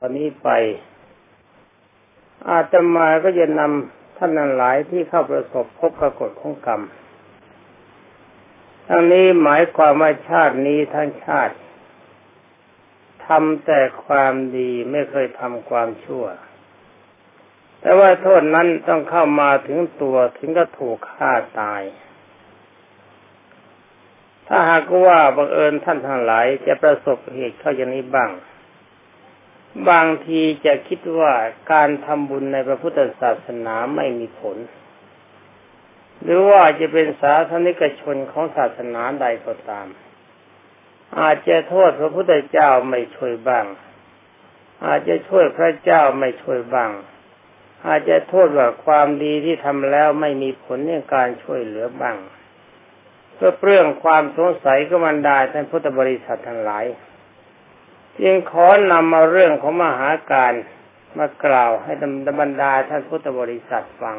ตอนนี้ไปอาตมาก็จะนำท่านนั้นหลายที่เข้าประสบพบกับกฎของกรรม ทั้งนี้หมายความว่าชาตินี้ทั้งชาติทำแต่ความดีไม่เคยทำความชั่ว แต่ว่าโทษนั้นต้องเข้ามาถึงตัวถึงก็ถูกฆ่าตาย ถ้าหากว่าบังเอิญท่านทั้งหลายจะประสบเหตุเข้าอย่างนี้บ้าง บางทีจะคิดว่าการทำบุญในพระพุทธศาสนาไม่มีผล หรือว่าจะเป็นสาธนิกชนของศาสนาใดก็ตาม อาจจะโทษพระพุทธเจ้าไม่ช่วยบ้าง อาจจะช่วยพระเจ้าไม่ช่วยบ้าง อาจจะโทษว่าความดีที่ทำแล้วไม่มีผลในการช่วยเหลือบ้างเพื่อเปรื่องความสงสัยก็มันได้ท่านพุทธบริษัททั้งหลาย จึงขอนำมาเรื่องของมหาการมากล่าวให้บรรดาท่านพุทธบริษัทฟัง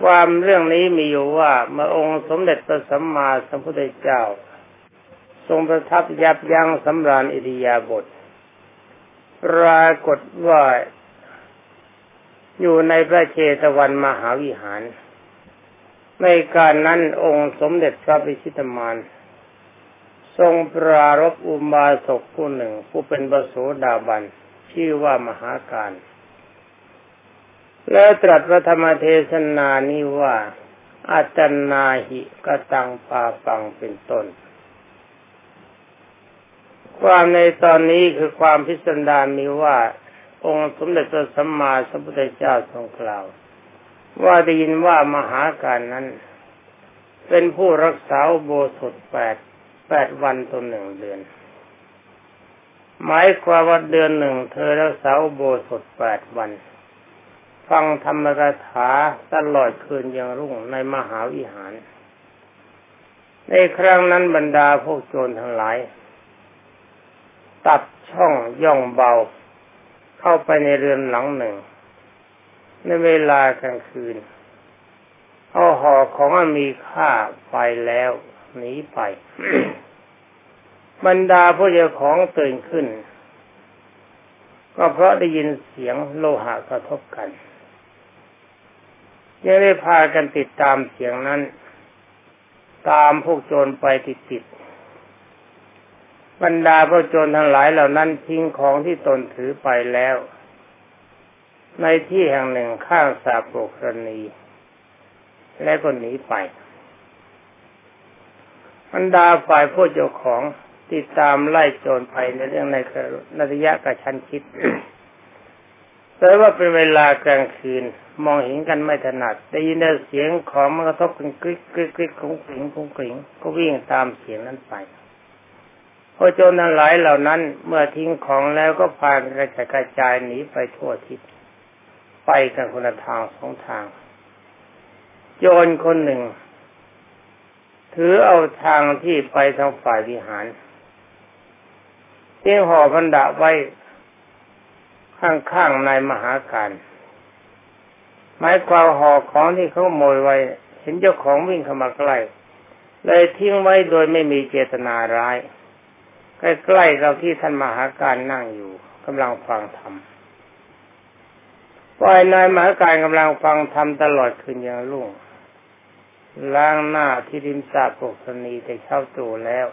ความเรื่องนี้มีอยู่ว่าเมื่อองค์สมเด็จพระสัมมาสัมพุทธเจ้า ทรงประทับยับยั้งสำราญอิริยาบถปรากฏว่าอยู่ในพระเชตวันมหาวิหาร ในการนั้นองค์สมเด็จพระพิชิตมาร ทรงปรารบอุบาสกผู้หนึ่ง ผู้เป็นบโสดาบัน ชื่อว่ามหาการ แล้วตรัสพระธรรมเทศนานี้ว่าอาจนาหิกตังปาปังเป็นต้น ความในตอนนี้คือความพิสดารมีว่า องค์สมเด็จพระสัมมาสัมพุทธเจ้าทรงกล่าว ว่าได้ยินว่ามหาการนั้น เป็นผู้รักษาโบสถแปด แปดวันต่อหนึ่งเดือน หมายความว่าเดือนหนึ่งเธอรักษาวโบสถแปดวัน ฟังธรรมกถาตลอดคืนยังรุ่งในมหาวิหาร ในครั้งนั้นบรรดาพวกโจรทั้งหลาย ตัดช่องย่องเบา เข้าไปในเรือนหลังหนึ่ง ในเวลากลางคืนเอาห่อของมีค่าไปแล้ว หนีไป บรรดาผู้เจ้าของตื่นขึ้น ก็เพราะได้ยินเสียงโลหะกระทบกัน ยังได้พากันติดตามเสียงนั้น ตามพวกโจรไปติดติดบรรดาพวกโจรทั้งหลายเหล่านั้นทิ้งของที่ตนถือไปแล้ว ในที่แห่งหนึ่งข้างสาโปกรณีและก็หนีไป บรรดาฝ่ายผู้เจ้าของติดตามไล่โจรไปในเรื่องในนระยะกระชันชิดแต่ว่าเป็นเวลากลางคืน มองเห็นกันไม่ถนัด ได้ยินเสียงของมันกระทบกันกริ๊กกริ๊กกริ๊กของกลิ่งของกลิ่งก็วิ่งตามเสียงนั้นไปพอโจรนั้นหลายเหล่านั้น เมื่อทิ้งของแล้วก็พากันกระจายกระจายหนีไปทั่วทิศไปกันคนละทางสองทาง โจรคนหนึ่ง ถือเอาทางที่ไปทางฝ่ายวิหารเที่ยห่อพันดาไว้ข้างๆในมหาการหมายความห่อของที่เขาโมยไว้ เห็นเจ้าของวิ่งเข้ามาใกล้เลยทิ้งไว้โดยไม่มีเจตนาร้าย ใกล้ๆเราที่ท่านมหาการนั่งอยู่กำลังฟังธรรมฝ่ายนายมหาการกำลังฟังธรรมตลอดคืนอย่างรุ่ง ล้างหน้าที่ริมสระปกสนีแต่เช้าตู่แล้ว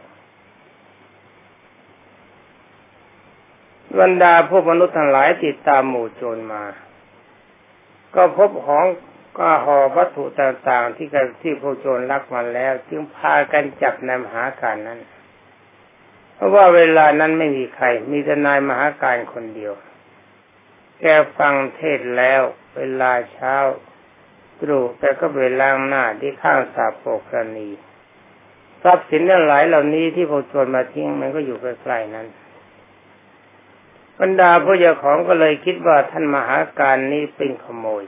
บรรดาพวกมนุษย์ทั้งหลายติดตามหมู่โจรมา ก็พบของก็ห่อวัตถุต่างๆ ที่กันที่พวกโจรลักมาแล้ว จึงพากันจับนายมหาการนั้น เพราะว่าเวลานั้นไม่มีใคร มีแต่นายมหาการคนเดียว แกฟังเทศแล้ว เวลาเช้า ตรูแต่ก็ไปล้างหน้าที่ข้างสาโปกรณีทรัพย์สินทั้งหลายเหล่านี้ที่พวกโจรมาทิ้งมันก็อยู่ใกล้ๆนั้น บรรดาผู้เจ้าของก็เลยคิดว่าท่านมหาการนี้เป็นขโมย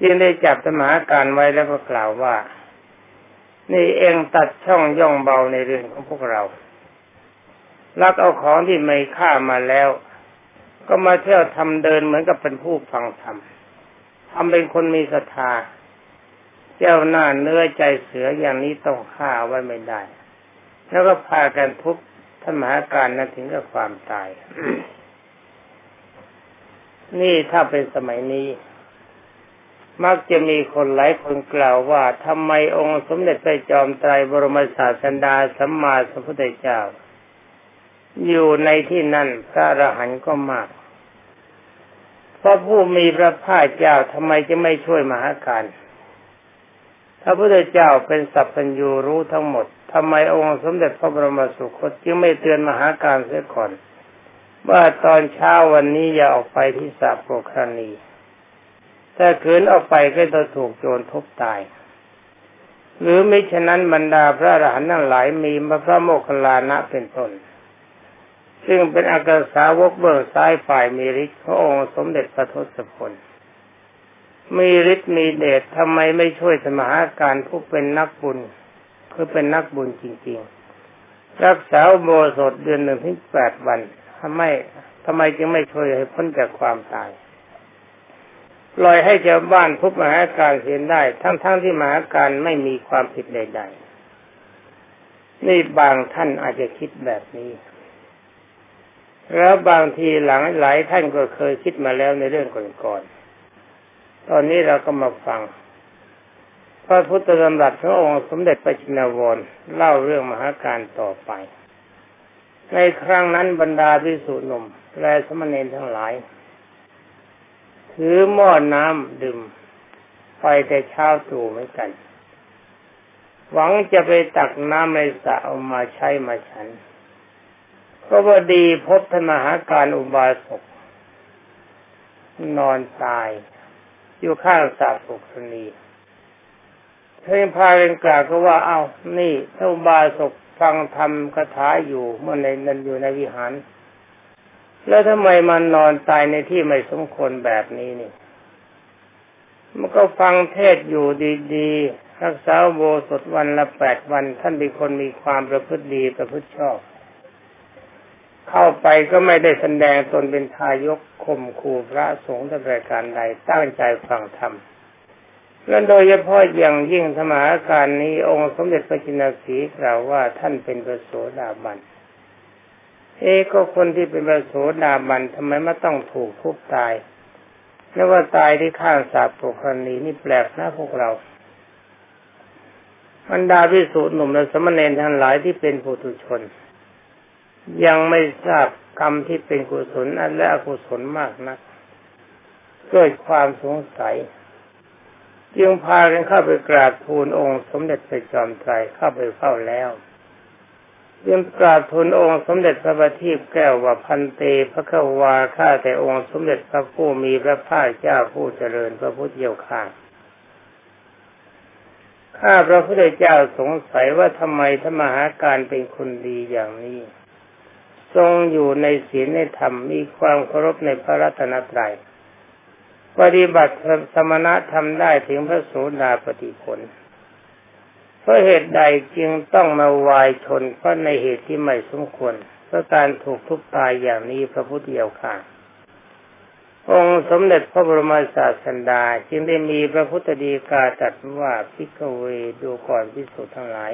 จึงได้จับธรรมหาการไว้แล้วก็กล่าวว่า นี่เองตัดช่องย่องเบาในเรื่อนของพวกเรา ลักเอาของที่ไม่ฆ่ามาแล้ว ก็มาเที่ยวทำเดินเหมือนกับเป็นผู้ฟังธรรม ทำเป็นคนมีศรัทธาเจ้าหน้าเนื้อใจเสืออย่างนี้ต้องฆ่าไว้ไม่ได้ แล้วก็พากันทุบท่านมหาการนั้นถึงกับความตาย นี่ถ้าเป็นสมัยนี้ มักจะมีคนหลายคนกล่าวว่าทำไมองค์สมเด็จพระจอมไตรบรมศาสดาสัมมาสัมพุทธเจ้า อยู่ในที่นั่นพระอรหันต์ก็มาก พระผู้มีพระภาคเจ้าทำไมจะไม่ช่วยมหาการพระพุทธเจ้าเป็นสัพพัญญูรู้ทั้งหมดทำไมองค์สมเด็จพระบรมสุคตจึงไม่เตือนมหาการเสียก่อนว่าตอนเช้าวันนี้อย่าออกไปที่สาโปครณีถ้าขืนออกไปก็จะถูกโจรทุบตาย หรือมิฉะนั้นบรรดาพระอรหันต์ทั้งหลายมีมาพระโมคคัลลานะเป็นต้น ซึ่งเป็นอากาสาวกเบื้องซ้ายฝ่ายมีฤทธิ์พระองค์สมเด็จพระทศพลมีฤทธิ์มีเดชทำไมไม่ช่วยสมหาการผู้เป็นนักบุญคือเป็นนักบุญจริงๆ รักษาโบสถเดือนหนึ่งถึงแปดวันทำไมทำไมจึงไม่ช่วยให้พ้นจากความตายปล่อยให้ชาวบ้านทุบมหาการเห็นได้ ทั้งๆทที่มหาการไม่มีความผิดใด ๆ นี่บางท่านอาจจะคิดแบบนี้ แล้วบางทีหลังหลายท่านก็เคยคิดมาแล้วในเรื่องก่อนๆ ตอนนี้เราก็มาฟัง พระพุทธธรรมรัสพระองค์สมเด็จพระจินวรเล่าเรื่องมหาการต่อไป ในครั้งนั้นบรรดาพิสุนุ่มและสมณีทั้งหลาย ถือหม้อน้ำดื่มไปแต่เช้าตู่เหมือนกัน หวังจะไปตักน้ำในสระเอามาใช้มาฉัน ก็พอดีพบธนมหาการอุบาสกนอนตาย อยู่ข้างสระปุกสนีเพื่อนพาเรนกล่าวก็ว่าเอา้านี่ท่าอุบาสกฟังธรรมคาถาอยู่เมื่อในนั้นอยู่ในวิหาร แล้วทำไมมันนอนตายในที่ไม่สมควรแบบนี้นี่ มันก็ฟังเทศอยู่ดีๆรักษาโบสถวันละแปดวัน ท่านเป็นคนมีความประพฤติดีประพฤติชอบ เข้าไปก็ไม่ได้แสดงตนเป็นทายกข่มขู่พระสงฆ์แต่ประการใดตั้งใจฟังธรรมและโดยเฉพาะอย่างยิ่งธรรมาการนี้องค์สมเด็จพระจินสีกล่าวว่าท่านเป็นพระโสดาบัน เอ๊ก็คนที่เป็นพระโสดาบันทำไมไม่ต้องถูกทุบตายแล้วว่าตายที่ข้างสาปกรณีนี่แปลกนะพวกเราบรรดาพิสูจน์หนุ่มและสมณเณรทั้งหลายที่เป็นปุถุชน ยังไม่ทราบกรรมที่เป็นกุศลอันและอกุศลมากนักเกิดความสงสัย จึงพากันเข้าไปกราบทูลองค์สมเด็จพระจอมไตรเข้าไปเฝ้าแล้วยังกราบทูลองค์สมเด็จพระบัณฑิตแก้วว่าพันเตพระขวาข้าแต่องค์สมเด็จพระผู้มีพระภาคเจ้าผู้เจริญพระพุทธเจ้าข้าข้าพระพุทธเจ้าสงสัยว่าทำไมธรรมหาการเป็นคนดีอย่างนี้ ทรงอยู่ในศีลในธรรมมีความเคารพในพระรัตนตรัย ปฏิบัติสมณะทำได้ถึงพระโสดาปฏิผลเพราะเหตุใดจึงต้องมาวายชนเพราะในเหตุที่ไม่สมควรเพราะการถูกทุบตายอย่างนี้พระพุทธเจ้าค่ะองค์สมเด็จพระบรมศาสดาจึงได้มีพระพุทธดีกาตรัสว่าพิกเวดูก่อนพิสุทั้งหลาย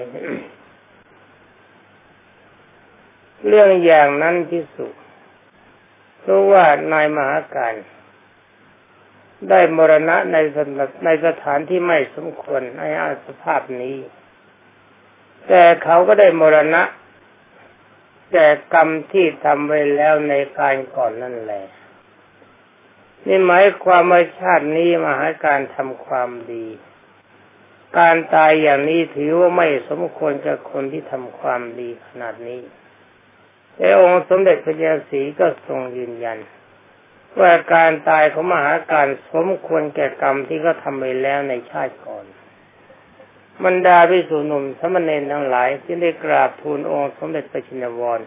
เรื่องอย่างนั้นพิสุเพราะว่านายมหาการได้มรณะในในสถานที่ไม่สมควรในอาสภาพนี้ แต่เขาก็ได้มรณะ แต่กรรมที่ทำไว้แล้วในการก่อนนั่นแหละนี่หมายความว่าชาตินี้มาหาการทำความดี การตายอย่างนี้ถือว่าไม่สมควรกับคนที่ทำความดีขนาดนี้ แต่องค์สมเด็จพระเจ้าสีก็ทรงยืนยัน ว่าการตายของมหาการสมควรแก่กรรมที่เขาทำไปแล้วในชาติก่อนบรรดาพิสุนุ่มสมณเณรทั้งหลายที่ได้กราบทูลองค์สมเด็จพระชินวร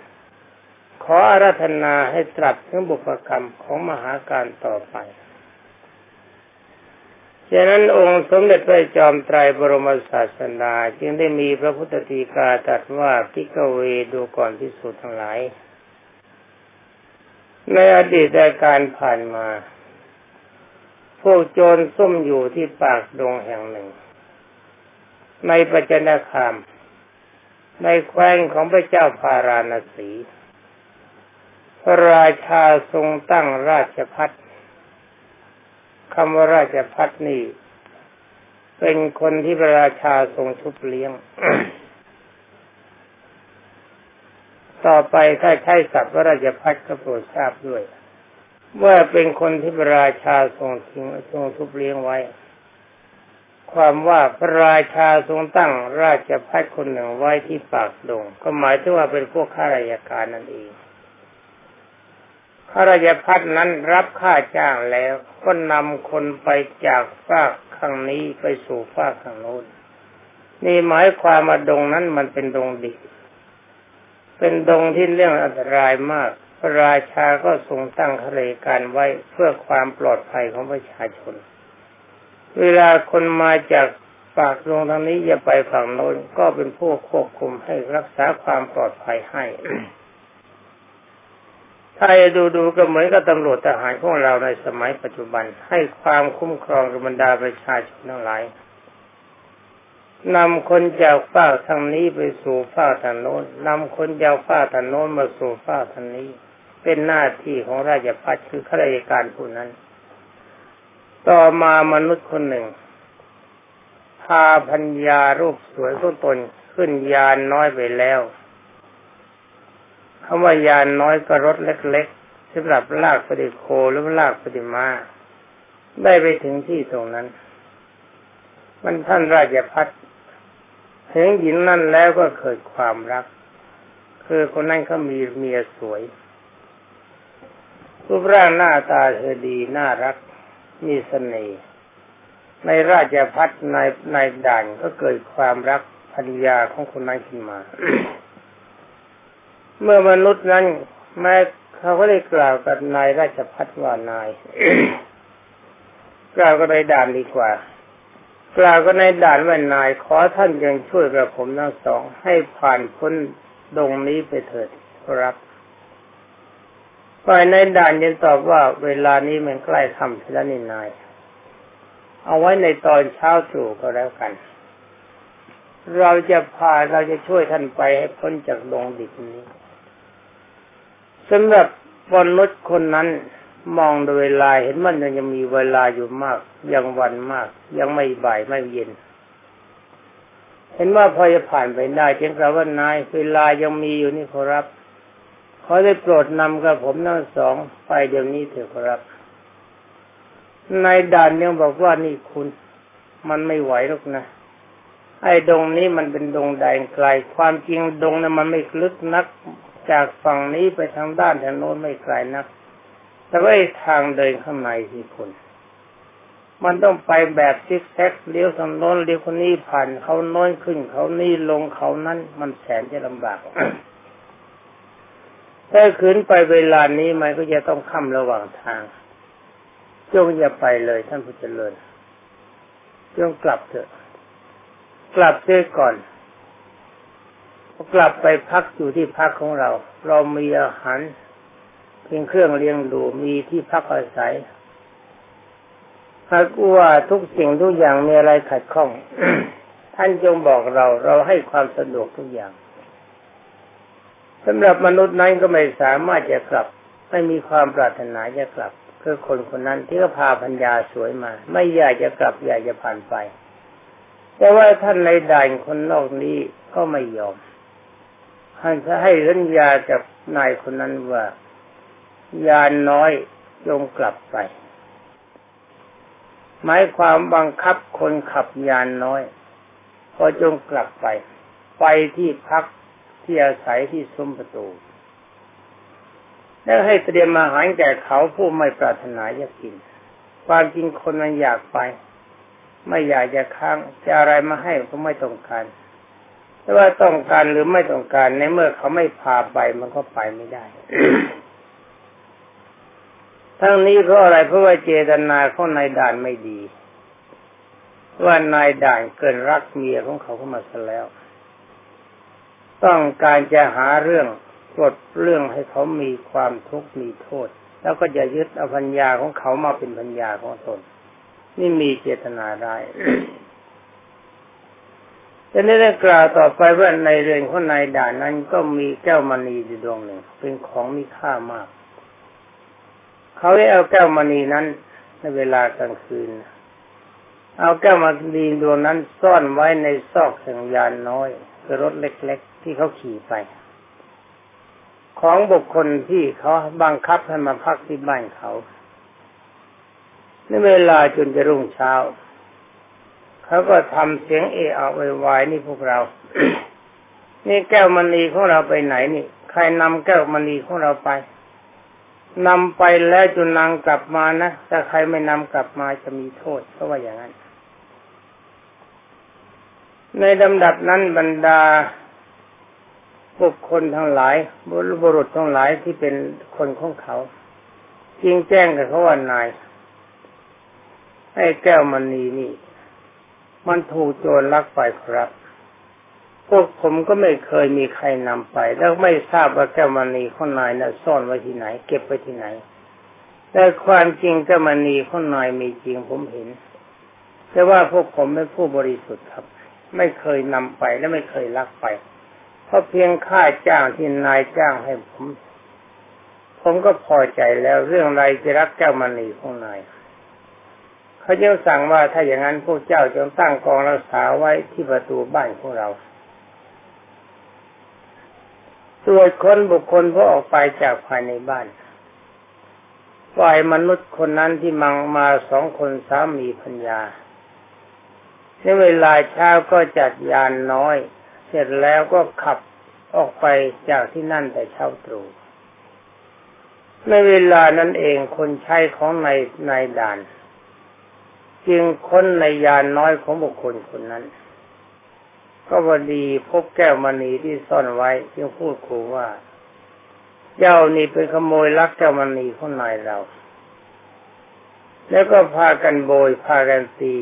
ขออาราธนาให้ตรัสถึงบุพกรรมของมหาการต่อไป ฉะนั้นองค์สมเด็จพระจอมไตรบรมศาสดาจึงได้มีพระพุทธตีกาตรัสว่าพิกเวดูก่อนพิสุทั้งหลาย ในอดีตการผ่านมา พวกโจรซุ่มอยู่ที่ปากดงแห่งหนึ่ง ในปัจจนาคาม ในแคว้นของพระเจ้าพาราณสีพระราชาทรงตั้งราชพัฒ คำว่าราชพัฒนี่เป็นคนที่พระราชาทรงชุบเลี้ยง ต่อไปถ้าใช้ศัพท์ว่าราชพัฒก็โปรดทราบด้วย ว่าเป็นคนที่พระราชาทรงทิ้งทรงชุบเลี้ยงไว้ ความว่าพระราชาทรงตั้งราชพัฒคนหนึ่งไว้ที่ปากดง ก็หมายถึงว่าเป็นพวกข้าราชการนั่นเอง ข้าราชพัฒนั้นรับค่าจ้างแล้วก็นำคนไปจากฝากข้างนี้ไปสู่ฝากข้างโน้นนี่หมายความว่าดงนั้นมันเป็นดงดิบเป็นดงที่เรื่องอันตรายมากพระราชาก็ทรงตั้งข้าราชการไว้เพื่อความปลอดภัยของประชาชน เวลาคนมาจากปากลงทางนี้จะไปฝั่งโน้นก็เป็นผู้ควบคุมให้รักษาความปลอดภัยให้ ถ้าดูดูก็เหมือนกับตำรวจทหารของเราในสมัยปัจจุบัน ให้ความคุ้มครองกับบรรดาประชาชนทั้งหลายนำคนจากฝ้าทางนี้ไปสู่ฝ้าทางโน้นนำคนจากฝ้าทางโน้นมาสู่ฝ้าทางนี้ เป็นหน้าที่ของราชพัฒคือข้าราชการผู้นั้น ต่อมามนุษย์คนหนึ่ง พาพัญญารูปสวยของตนขึ้นยานน้อยไปแล้ว คำว่ายานน้อยก็รถเล็กๆสำหรับลากปฏิโคหรือลากปฏิมา ได้ไปถึงที่ตรงนั้น มันท่านราชพัฒเห็นหญิงนั่นแล้วก็เกิดความรัก คือคนนั้นเขามีเมียสวยรูปร่างหน้าตาเธอดีน่ารัก มีเสน่ห์ในราชพัฒในในด่านก็เกิดความรักพัญญาของคนนั้นขึ้นมา เมื่อมนุษย์นั้นแม้เขาก็ได้กล่าวกับนายราชพัฒว่านาย กล่าวก็ในด่านดีกว่า กล่าวก็ในด่านว่านาย ขอท่านยังช่วยกับผมทั้งสอง ให้ผ่านพ้นดงนี้ไปเถิดครับฝ่ายในด่านยังตอบว่าเวลานี้มันใกล้ทำแล้วนี่นาย เอาไว้ในตอนเช้าตรู่ก็แล้วกัน เราจะพาเราจะช่วยท่านไปให้พ้นจากดงดิบนี้ สำหรับบนรถคนนั้นมองดูเวลาเห็นมันยังมีเวลาอยู่มาก ยังวันมาก ยังไม่บ่ายไม่เย็น เห็นว่าพอจะผ่านไปได้เพียงแต่ว่านายเวลายังมีอยู่นี่ขอรับขอได้โปรดนำกับผมทั้งสองไปเดี๋ยวนี้เถอะครับนายด่านยังบอกว่านี่คุณ มันไม่ไหวหรอกนะไอ้ดงนี้มันเป็นดงแดงไกล ความจริงดงนั้นมันไม่ลึกนัก จากฝั่งนี้ไปทางด้านทางโน้นไม่ไกลนัก แต่ว่าทางเดินข้างในที่คุณ มันต้องไปแบบซิกแซกเลี้ยวทางโน้นเลี้ยวคนนี้ผ่านเขาโน้นขึ้น เขานี่ลงเขานั้นมันแสนจะลำบากถ้าขืนไปเวลานี้มันก็จะต้องค่ำระหว่างทางจงอย่าไปเลยท่านผู้เจริญจงกลับเถอะ กลับเสียก่อน กลับไปพักอยู่ที่พักของเรา เรามีอาหารเพียงเครื่องเลี้ยงดูมีที่พักอาศัยหากว่าทุกสิ่งทุกอย่างมีอะไรขัดข้อง ท่านจงบอกเราเราให้ความสะดวกทุกอย่างสำหรับมนุษย์นั้นก็ไม่สามารถจะกลับ ไม่มีความปรารถนาจะกลับคือคนคนนั้นที่ก็พาพัญญาสวยมา ไม่อยากจะกลับอยากจะผ่านไป แต่ว่าท่านในด่านคนนอกนี้ก็ไม่ยอม ท่านจะให้สัญญากับนายคนนั้นว่ายานน้อยจงกลับไป หมายความบังคับคนขับยานน้อยพอจงกลับไป ไปที่พักที่อาศัยที่ซุ้มประตู แล้วให้เตรียมอาหารแก่เขาผู้ไม่ปรารถนาจะกิน ความจริงคนมันอยากไป ไม่อยากจะค้างจะอะไรมาให้ก็ไม่ต้องการ แต่ว่าต้องการหรือไม่ต้องการในเมื่อเขาไม่พาไปมันก็ไปไม่ได้ ทั้งนี้เพราะอะไรเพราะว่าเจตนาของนายด่านไม่ดี ว่านายด่านเกินรักเมียของเขาเข้ามาซะแล้ว ต้องการจะหาเรื่องกดเรื่องให้เขามีความทุกข์มีโทษ แล้วก็จะยึดอภัญญาของเขามาเป็นพัญญาของตน นี่มีเจตนาได้ จะนี้ได้กล่าวต่อไปว่าในเรือนของนายด่านนั้นก็มีแก้วมณีอยู่ดวงหนึ่ง เป็นของมีค่ามาก เขาได้เอาแก้วมณีนั้น ในเวลากลางคืน เอาแก้วมณีดวงนั้นซ่อนไว้ในซอกแห่งยานน้อยคือรถเล็ก ๆ ที่เขาขี่ไป ของบุคคลที่เขาบังคับให้มาพักที่บ้านเขาในเวลาจนจะรุ่งเช้า เขาก็ทำเสียงเอะอะวายนี่พวกเรา นี่แก้วมณีของเราไปไหนนี่ ใครนำแก้วมณีของเราไปนำไปแล้วจุนางกลับมานะถ้าใครไม่นำกลับมาจะมีโทษเพราะว่าอย่างนั้น ในลำดับนั้นบรรดาบุคคลทั้งหลายบุรุษทั้งหลายที่เป็นคนของเขาจริงแจ้งกับเขาว่านายให้แก้วมณีนี่ มันถูกโจรลักไปครับ พวกผมก็ไม่เคยมีใครนำไป แล้วไม่ทราบว่าแก้วมณีข้างในนะ่ะซ่อนไว้ที่ไหน เก็บไว้ที่ไหน แต่ความจริงแก้วมณีข้างในมีจริงผมเห็น แต่ว่าพวกผมเป็นผู้บริสุทธิ์ครับ ไม่เคยนำไปและไม่เคยลักไป เพราะเพียงค่าจ้างที่นายจ้างให้ผม ผมก็พอใจแล้วเรื่องไรจะรักแก้วมณีข้างใน เขาจึงสั่งว่าถ้าอย่างนั้นพวกเจ้าจงตั้งกองรักษาไว้ที่ประตูบ้านของเราตรวจคนบุคคลผู้ออกไปจากภายในบ้านฝ่ายมนุษย์คนนั้นที่มังมาสองคนสามีพัญญาในเวลาเช้าก็จัดยานน้อย เสร็จแล้วก็ขับออกไปจากที่นั่นแต่เช้าตรู่ในเวลานั้นเองคนใช้ของนายนายด่าน จึงค้นในยานน้อยของบุคคลคนนั้น ก็วดีพบแก้วมณีที่ซ่อนไว้จึงพูดขู่ว่า เจ้านี่เป็นขโมยลักแก้วมณีของนายเรา แล้วก็พากันโบยพากันตี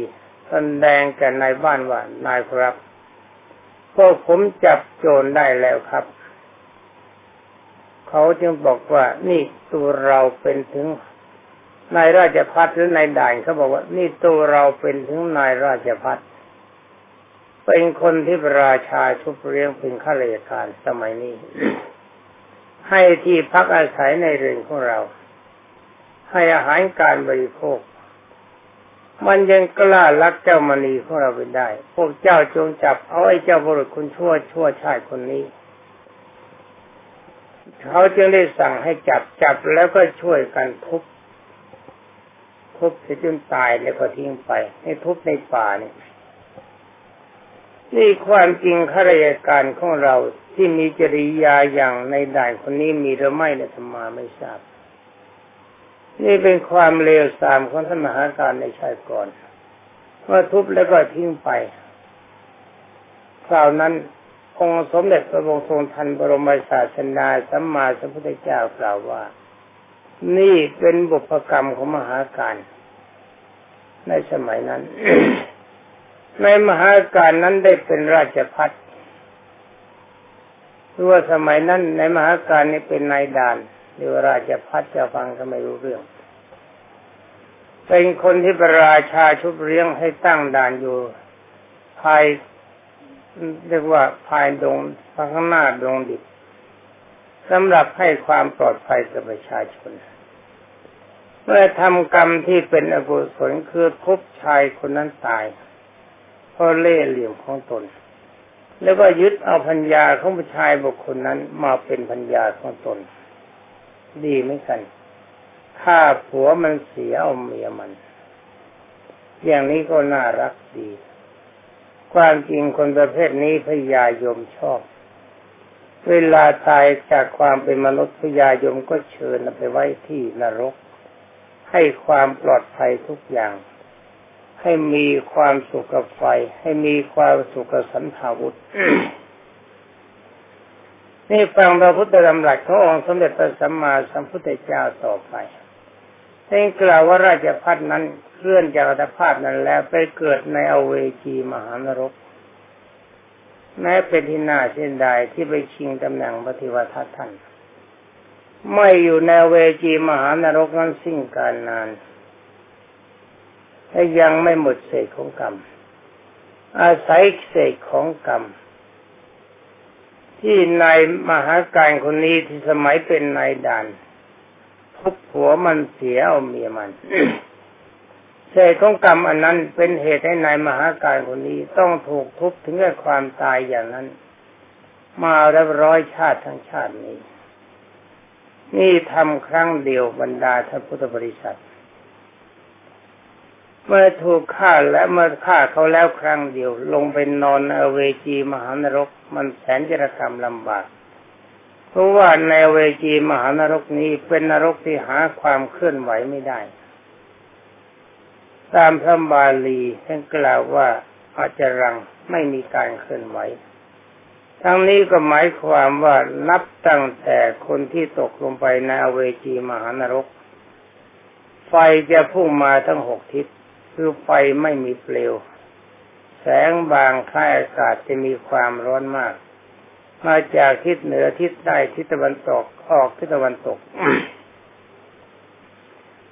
แสดงกันในบ้านว่านายครับพวกผมจับโจรได้แล้วครับ เขาจึงบอกว่านี่ตัวเราเป็นถึง นายราชพัฒหรือนายด่านเขาบอกว่า นี่ตัวเราเป็นถึงนายราชพัฒเป็นคนที่ราชาชุบเลี้ยงเป็นข้าราชการสมัยนี้ ให้ที่พักอาศัยในเรือนของเรา ให้อาหารการบริโภค มันยังกล้าลักเจ้ามณีของเราไปได้ พวกเจ้าจงจับเอาไอ้เจ้าบุรุษคนชั่วชั่วชาติคนนี้เขาจึงได้สั่งให้จับจับแล้วก็ช่วยกันทุบ ทุบจนตายแล้วก็ทิ้งไป ให้ทุบในป่านี่นี่ความจริงข้าราชการของเราที่มีจริยาอย่างในด่านคนนี้มีหรือไม่เนี่ยธรรมาไม่ทราบ นี่เป็นความเลวทรามของท่านมหาการในชายก่อนเมื่อทุบแล้วก็ทิ้งไป คราวนั้นองค์สมเด็จพระบรมทรงทันบรมศาสนาสัมมาสัมพุทธเจ้ากล่าวว่า นี่เป็นบุพกรรมของมหาการ ในสมัยนั้น ในมหาการนั้นได้เป็นราชพัฒหรือว่าสมัยนั้นในมหาการนี้เป็นนายด่านหรือราชพัฒจะฟังก็ไม่รู้เรื่อง เป็นคนที่ประราชาชุบเลี้ยงให้ตั้งด่านอยู่ ภายเรียกว่าภายดงข้างหน้าดงดิบสำหรับให้ความปลอดภัยกับประชาชน เมื่อทำกรรมที่เป็นอกุศลคือทุบชายคนนั้นตายเพราะเล่ห์เหลี่ยมของตน แล้วก็ยึดเอาพัญญาของผู้ชายบุคคลนั้นมาเป็นพัญญาของตน ดีไม่กันฆ่าผัวมันเสียเอาเมียมัน อย่างนี้ก็น่ารักดี ความจริงคนประเภทนี้พญายมชอบ เวลาตายจากความเป็นมนุษย์พญายมก็เชิญไปไว้ที่นรก ให้ความปลอดภัยทุกอย่าง ให้มีความสุขกับไฟ ให้มีความสุขกับสันทาวุธนี่ฟังพระพุทธธรรมหลักขององค์สมเด็จพระสัมมาสัมพุทธเจ้าต่อไปเองกล่าวว่าราชพัฒนั้นเคลื่อนจากอัตภาพนั้นแล้วไปเกิดในอเวจีมหานรกแม้เป็นที่น่าเสียดายที่ไปชิงตำแหน่งปฏิวัติท่าน ไม่อยู่ในเวจีมหานรกนั้นสิ้นการนานและยังไม่หมดเศษของกรรม อาศัยเศษของกรรม ที่นายมหาการคนนี้ที่สมัยเป็นนายด่านทุบหัวมันเสียเอาเมียมันเศษของกรรมอันนั้นเป็นเหตุให้นายมหาการคนนี้ต้องถูกทุบถึงกับความตายอย่างนั้น มาแล้วร้อยชาติทั้งชาตินี้ นี่ทำครั้งเดียวบรรดาท่านพุทธบริษัท เมื่อถูกฆ่าและเมื่อฆ่าเขาแล้วครั้งเดียว ลงไปนอนในเวจีมหานรก มันแสนจะกรรมลำบาก เพราะว่าในเวจีมหานรกนี้เป็นนรกที่หาความเคลื่อนไหวไม่ได้ ตามพระบาลีท่านกล่าวว่าอาจารังไม่มีการเคลื่อนไหว ทั้งนี้ก็หมายความว่านับตั้งแต่คนที่ตกลงไปในอเวจีมหานรก ไฟจะพุ่งมาทั้งหกทิศคือไฟไม่มีเปลว แสงบางคล้ายอากาศจะมีความร้อนมาก มาจากทิศเหนือทิศใต้ทิศตะวันตกออกทิศตะวันตก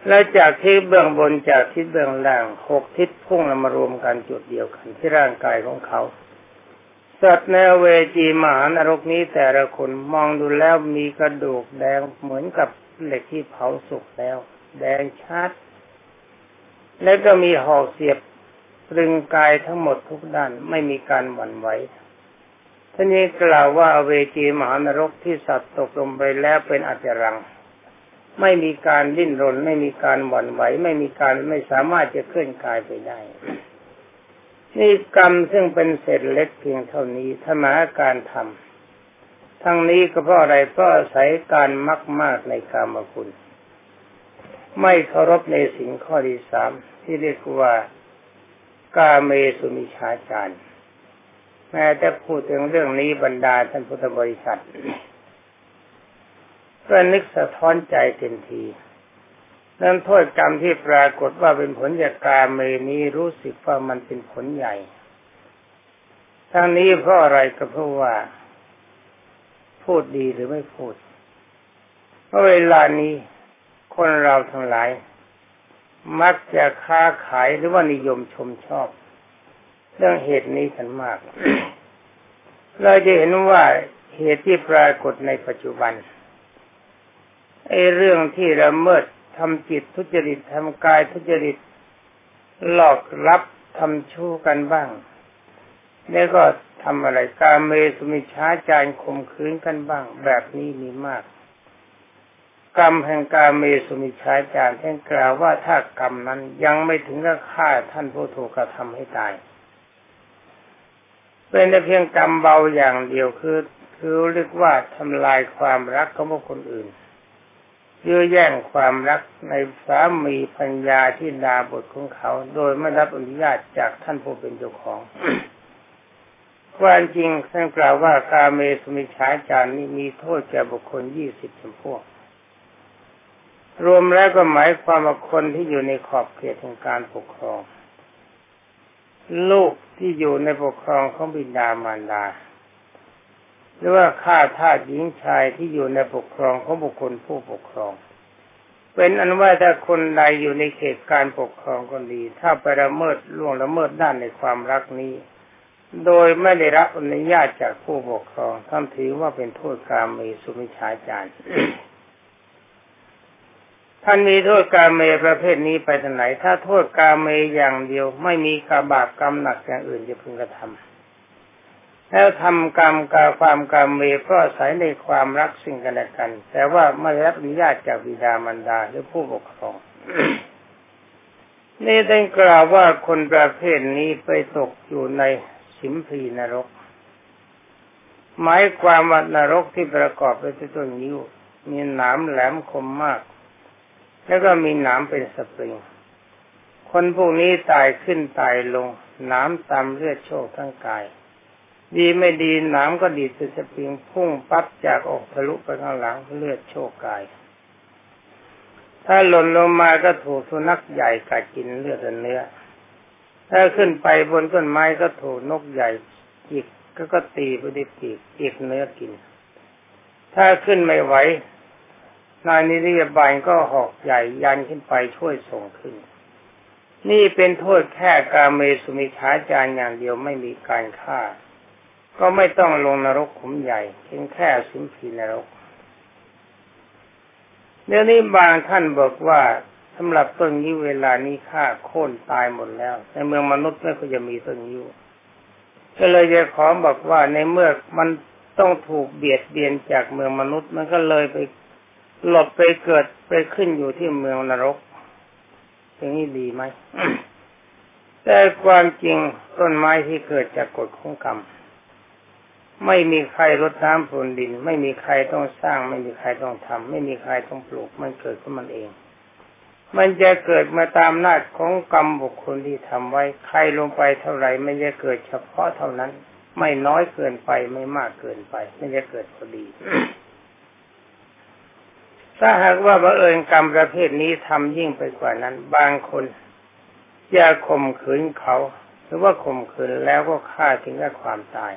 และจากทิศเบื้องบนจากทิศเบื้องล่างหกทิศพุ่งมารวมกันจุดเดียวกันที่ร่างกายของเขา สัตว์ในเวจีมหานรกนี้แต่ละคนมองดูแล้วมีกระดูกแดงเหมือนกับเหล็กที่เผาสุกแล้ว แดงชัด และก็มีหอกเสียบตรึงกายทั้งหมดทุกด้านไม่มีการหวั่นไหวท่านี้กล่าวว่าเวจีมหานรกที่สัตว์ตกลงไปแล้วเป็นอัจรัง ไม่มีการดิ้นรน ไม่มีการหวั่นไหว ไม่มีการไม่สามารถจะเคลื่อนกายไปได้ นี่กรรมซึ่งเป็นเศษเล็กเพียงเท่านี้ถ้ามาการทำทั้งนี้ก็เพราะอะไรเพราะอาศัยการมักมากในกรรมคุณ ไม่เคารพในสิ่งข้อที่สามที่เรียกว่ากาเมสุมิชาจารแม้แต่พูดถึงเรื่องนี้บรรดาท่านพุทธบริษัทก็นึกสะท้อนใจเต็มที นั้นโทษกรรมที่ปรากฏว่าเป็นผลจากกาเมนี้รู้สึกว่ามันเป็นผลใหญ่ ทั้งนี้เพราะอะไรก็เพราะว่า พูดดีหรือไม่พูดเพราะเวลานี้คนเราทั้งหลาย มักจะค้าขายหรือว่านิยมชมชอบ เรื่องเหตุนี้กันมาก เราจะเห็นว่าเหตุที่ปรากฏในปัจจุบันไอ้เรื่องที่ละเมิด ทำจิตทุจริตทำกายทุจริต หลอกรับทำชู้กันบ้าง แล้วก็ทำอะไรกาเมสุมิช้าจารข่มขืนกันบ้าง แบบนี้มีมาก กรรมแห่งกาเมสุมิช้าจารท่านกล่าวว่าถ้ากรรมนั้นยังไม่ถึงกับฆ่าท่านผู้ถูกกระทำให้ตาย เป็นแต่เพียงกรรมเบาอย่างเดียวคือคือเรียกว่าทำลายความรักของบุคคลอื่น ยื้อแย่งความรักในสามีปัญญาที่ดาบทของเขา โดยไม่รับอนุญาตจากท่านผู้เป็นเจ้าของความจริงท่านกล่าวว่ากาเมสมิชาจารนี้มีโทษแก่บุคคลยี่สิบจำพวก รวมแล้วก็หมายความว่าคนที่อยู่ในขอบเขตของการปกครอง ลูกที่อยู่ในปกครองของบิดามารดา หรือว่าข้าทาสหญิงชายที่อยู่ในปกครองของบุคคลผู้ปกครอง เป็นอันว่าถ้าคนใดอยู่ในเขตการปกครองก็ดี ถ้าไปละเมิดล่วงละเมิดด้านในความรักนี้ โดยไม่ได้รับอนุญาตจากผู้ปกครองท่านถือว่าเป็นโทษกรรมมีสุมิชาจารท่านมีโทษกาเมประเภทนี้ไปทางไหน ถ้าโทษกาเมอย่างเดียว ไม่มีกาบาปกรรมหนักอย่างอื่นจะพึงกระทำ แล้วทำกรรมกาความกรรมเมเพราะอาศัยในความรักสิ่งกันและกัน แต่ว่าไม่รับอนุญาตจากบิดามารดาหรือผู้ปกครองนี่ได้กล่าวว่าคนประเภทนี้ไปตกอยู่ในสิมพีนรก หมายความว่านรกที่ประกอบไปด้วยต้นยิ้วมีหนามแหลมคมมาก แล้วก็มีหนามเป็นสปริง คนพวกนี้ตายขึ้นตายลงหนามตามเลือดโชคทั้งกาย ดีไม่ดีหนามก็ดีดเป็นสปริงพุ่งปั๊บจากอกทะลุไปข้างหลังเลือดโชกกาย ถ้าหล่นลงมาก็ถูกสุนัขใหญ่กัดกินเลือดเนื้อ ถ้าขึ้นไปบนต้นไม้ก็ถูกนกใหญ่จิกก็ก็ตีไปดิปีกจิกเนื้อกิน ถ้าขึ้นไม่ไหวนายนิริยบาลก็หอกใหญ่ยันขึ้นไปช่วยส่งขึ้น นี่เป็นโทษแค่การเมสุมิชาจารอย่างเดียวไม่มีการฆ่า ก็ไม่ต้องลงนรกขุมใหญ่เพียงแค่สิมพีนรกเดี๋ยวนี้บางท่านบอกว่าสำหรับต้นยิ้วเวลานี้ฆ่าโค่นตายหมดแล้ว ในเมืองมนุษย์ไม่ควรจะมีต้นยิ้วก็เลยจะขอบอกว่าในเมื่อมันต้องถูกเบียดเบียนจากเมืองมนุษย์ มันก็เลยไปหลบไปเกิดไปขึ้นอยู่ที่เมืองนรกอย่างนี้ดีไหมแต่ความจริงต้นไม้ที่เกิดจากกฎของกรรม ไม่มีใครรดน้ำพรวนดิน ไม่มีใครต้องสร้าง ไม่มีใครต้องทำไม่มีใครต้องปลูก มันเกิดขึ้นมันเอง มันจะเกิดมาตามนาจของกรรมบุคคลที่ทำไว้ ใครลงไปเท่าไหร่ไม่จะเกิดเฉพาะเท่านั้น ไม่น้อยเกินไปไม่มากเกินไปไม่จะเกิดพอดี ถ้าหากว่าบังเอิญกรรมประเภทนี้ทำยิ่งไปกว่านั้น บางคนอย่าข่มขืนเขา หรือว่าข่มขืนแล้วก็ฆ่าถึงกับความตาย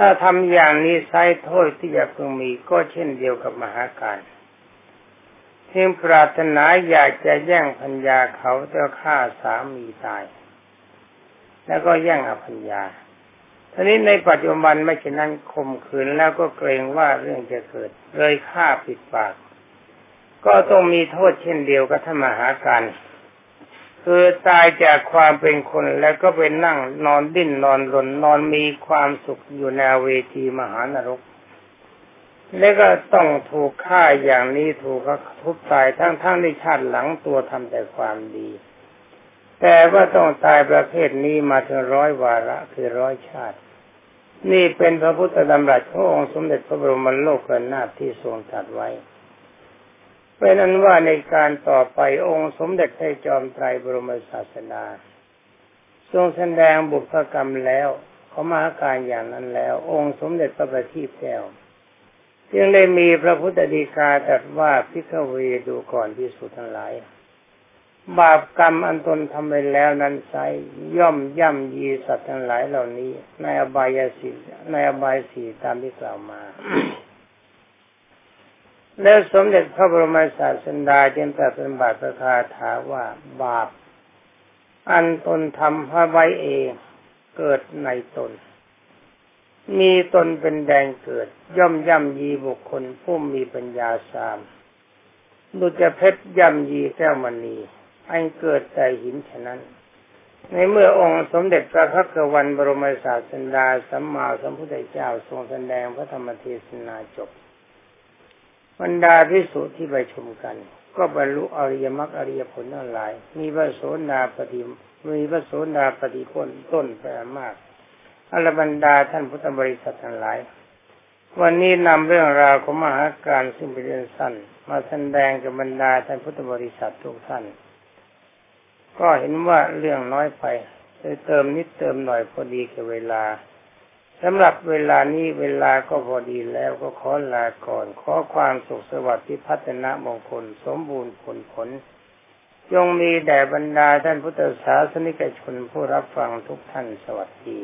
ถ้าทำอย่างนี้ไซโทษที่จะพึงมีก็เช่นเดียวกับมหาการเพียงปรารถนาอยากจะแย่งพัญญาเขาจะฆ่าสามีตาย แล้วก็แย่งอภัญญาทีนี้ในปัจจุบันไม่เช่นนั้นข่มขืนแล้วก็เกรงว่าเรื่องจะเกิด เลยฆ่าปิดปาก ก็ต้องมีโทษเช่นเดียวกับธรรมหาการ คือตายจากความเป็นคนแล้วก็ไปนั่งนอนดิ้นนอนรนนอนมีความสุขอยู่ในเวทีมหานรก แล้วก็ต้องถูกฆ่าอย่างนี้ถูกทุบตายทั้งๆทที่ชาติหลังตัวทำแต่ความดี แต่ว่าต้องตายประเภทนี้มาถึงร้อยวาระคือร้อยชาติ นี่เป็นพระพุทธดำรัสขององค์สมเด็จพระบรมโลกนาถที่ทรงตรัสไว้ เป็นนั้นว่าในการต่อไปองค์สมเด็จพระจอมไตรบรมศาสดาทรงแสดงบุพกรรมแล้วเขามาการอย่างนั้นแล้ว องค์สมเด็จพระบัณฑิตแก้วจึงได้มีพระพุทธดีกาตรัสว่าพิฆเวดูก่อนที่สุดทั้งหลาย บาปกรรมอันตนทำไปแล้วนั้นไซย่อมย่ำยีสัตว์ทั้งหลายเหล่านี้ ในอบายสีในอบายสีตามที่กล่าวมา แล้วสมเด็จพระบรมศาสดาจึงตรัสเป็นบาทประคาถาว่าบาป อันตนทำพระไว้เองเกิดในตน มีตนเป็นแดงเกิด ย่อมย่ำยีบุคคลผู้มีปัญญาสามดุจเพชรย่ำยีแก้วมณีอันเกิดแต่หินฉะนั้น ในเมื่อองค์สมเด็จพระพักวันบรมศาสดาสัมมาสัมพุทธเจ้าทรงแสดงพระธรรมเทศนาจบ บรรดาพิสุที่ไปชมกัน ก็บรรลุอริยมรรคอริยผลทั้งหลาย มีพระโสดาปฏิมีพระโสดาปฏิพลต้นไปมากอรบรรดาท่านพุทธบริษัททั้งหลาย วันนี้นำเรื่องราวของมหาการซึ่งเป็นเรื่องสั้น มาแสดงกับบรรดาท่านพุทธบริษัททุกท่าน ก็เห็นว่าเรื่องน้อยไปเลยเติมนิดเติมหน่อยพอดีกับเวลา สำหรับเวลานี้เวลาก็พอดีแล้วก็ขอลาก่อน ขอความสุขสวัสดิ์ที่พัฒนามงคล สมบูรณ์ผลผลจงมีแด่บรรดาท่านพุทธศาสนิกชนผู้รับฟังทุกท่านสวัสดี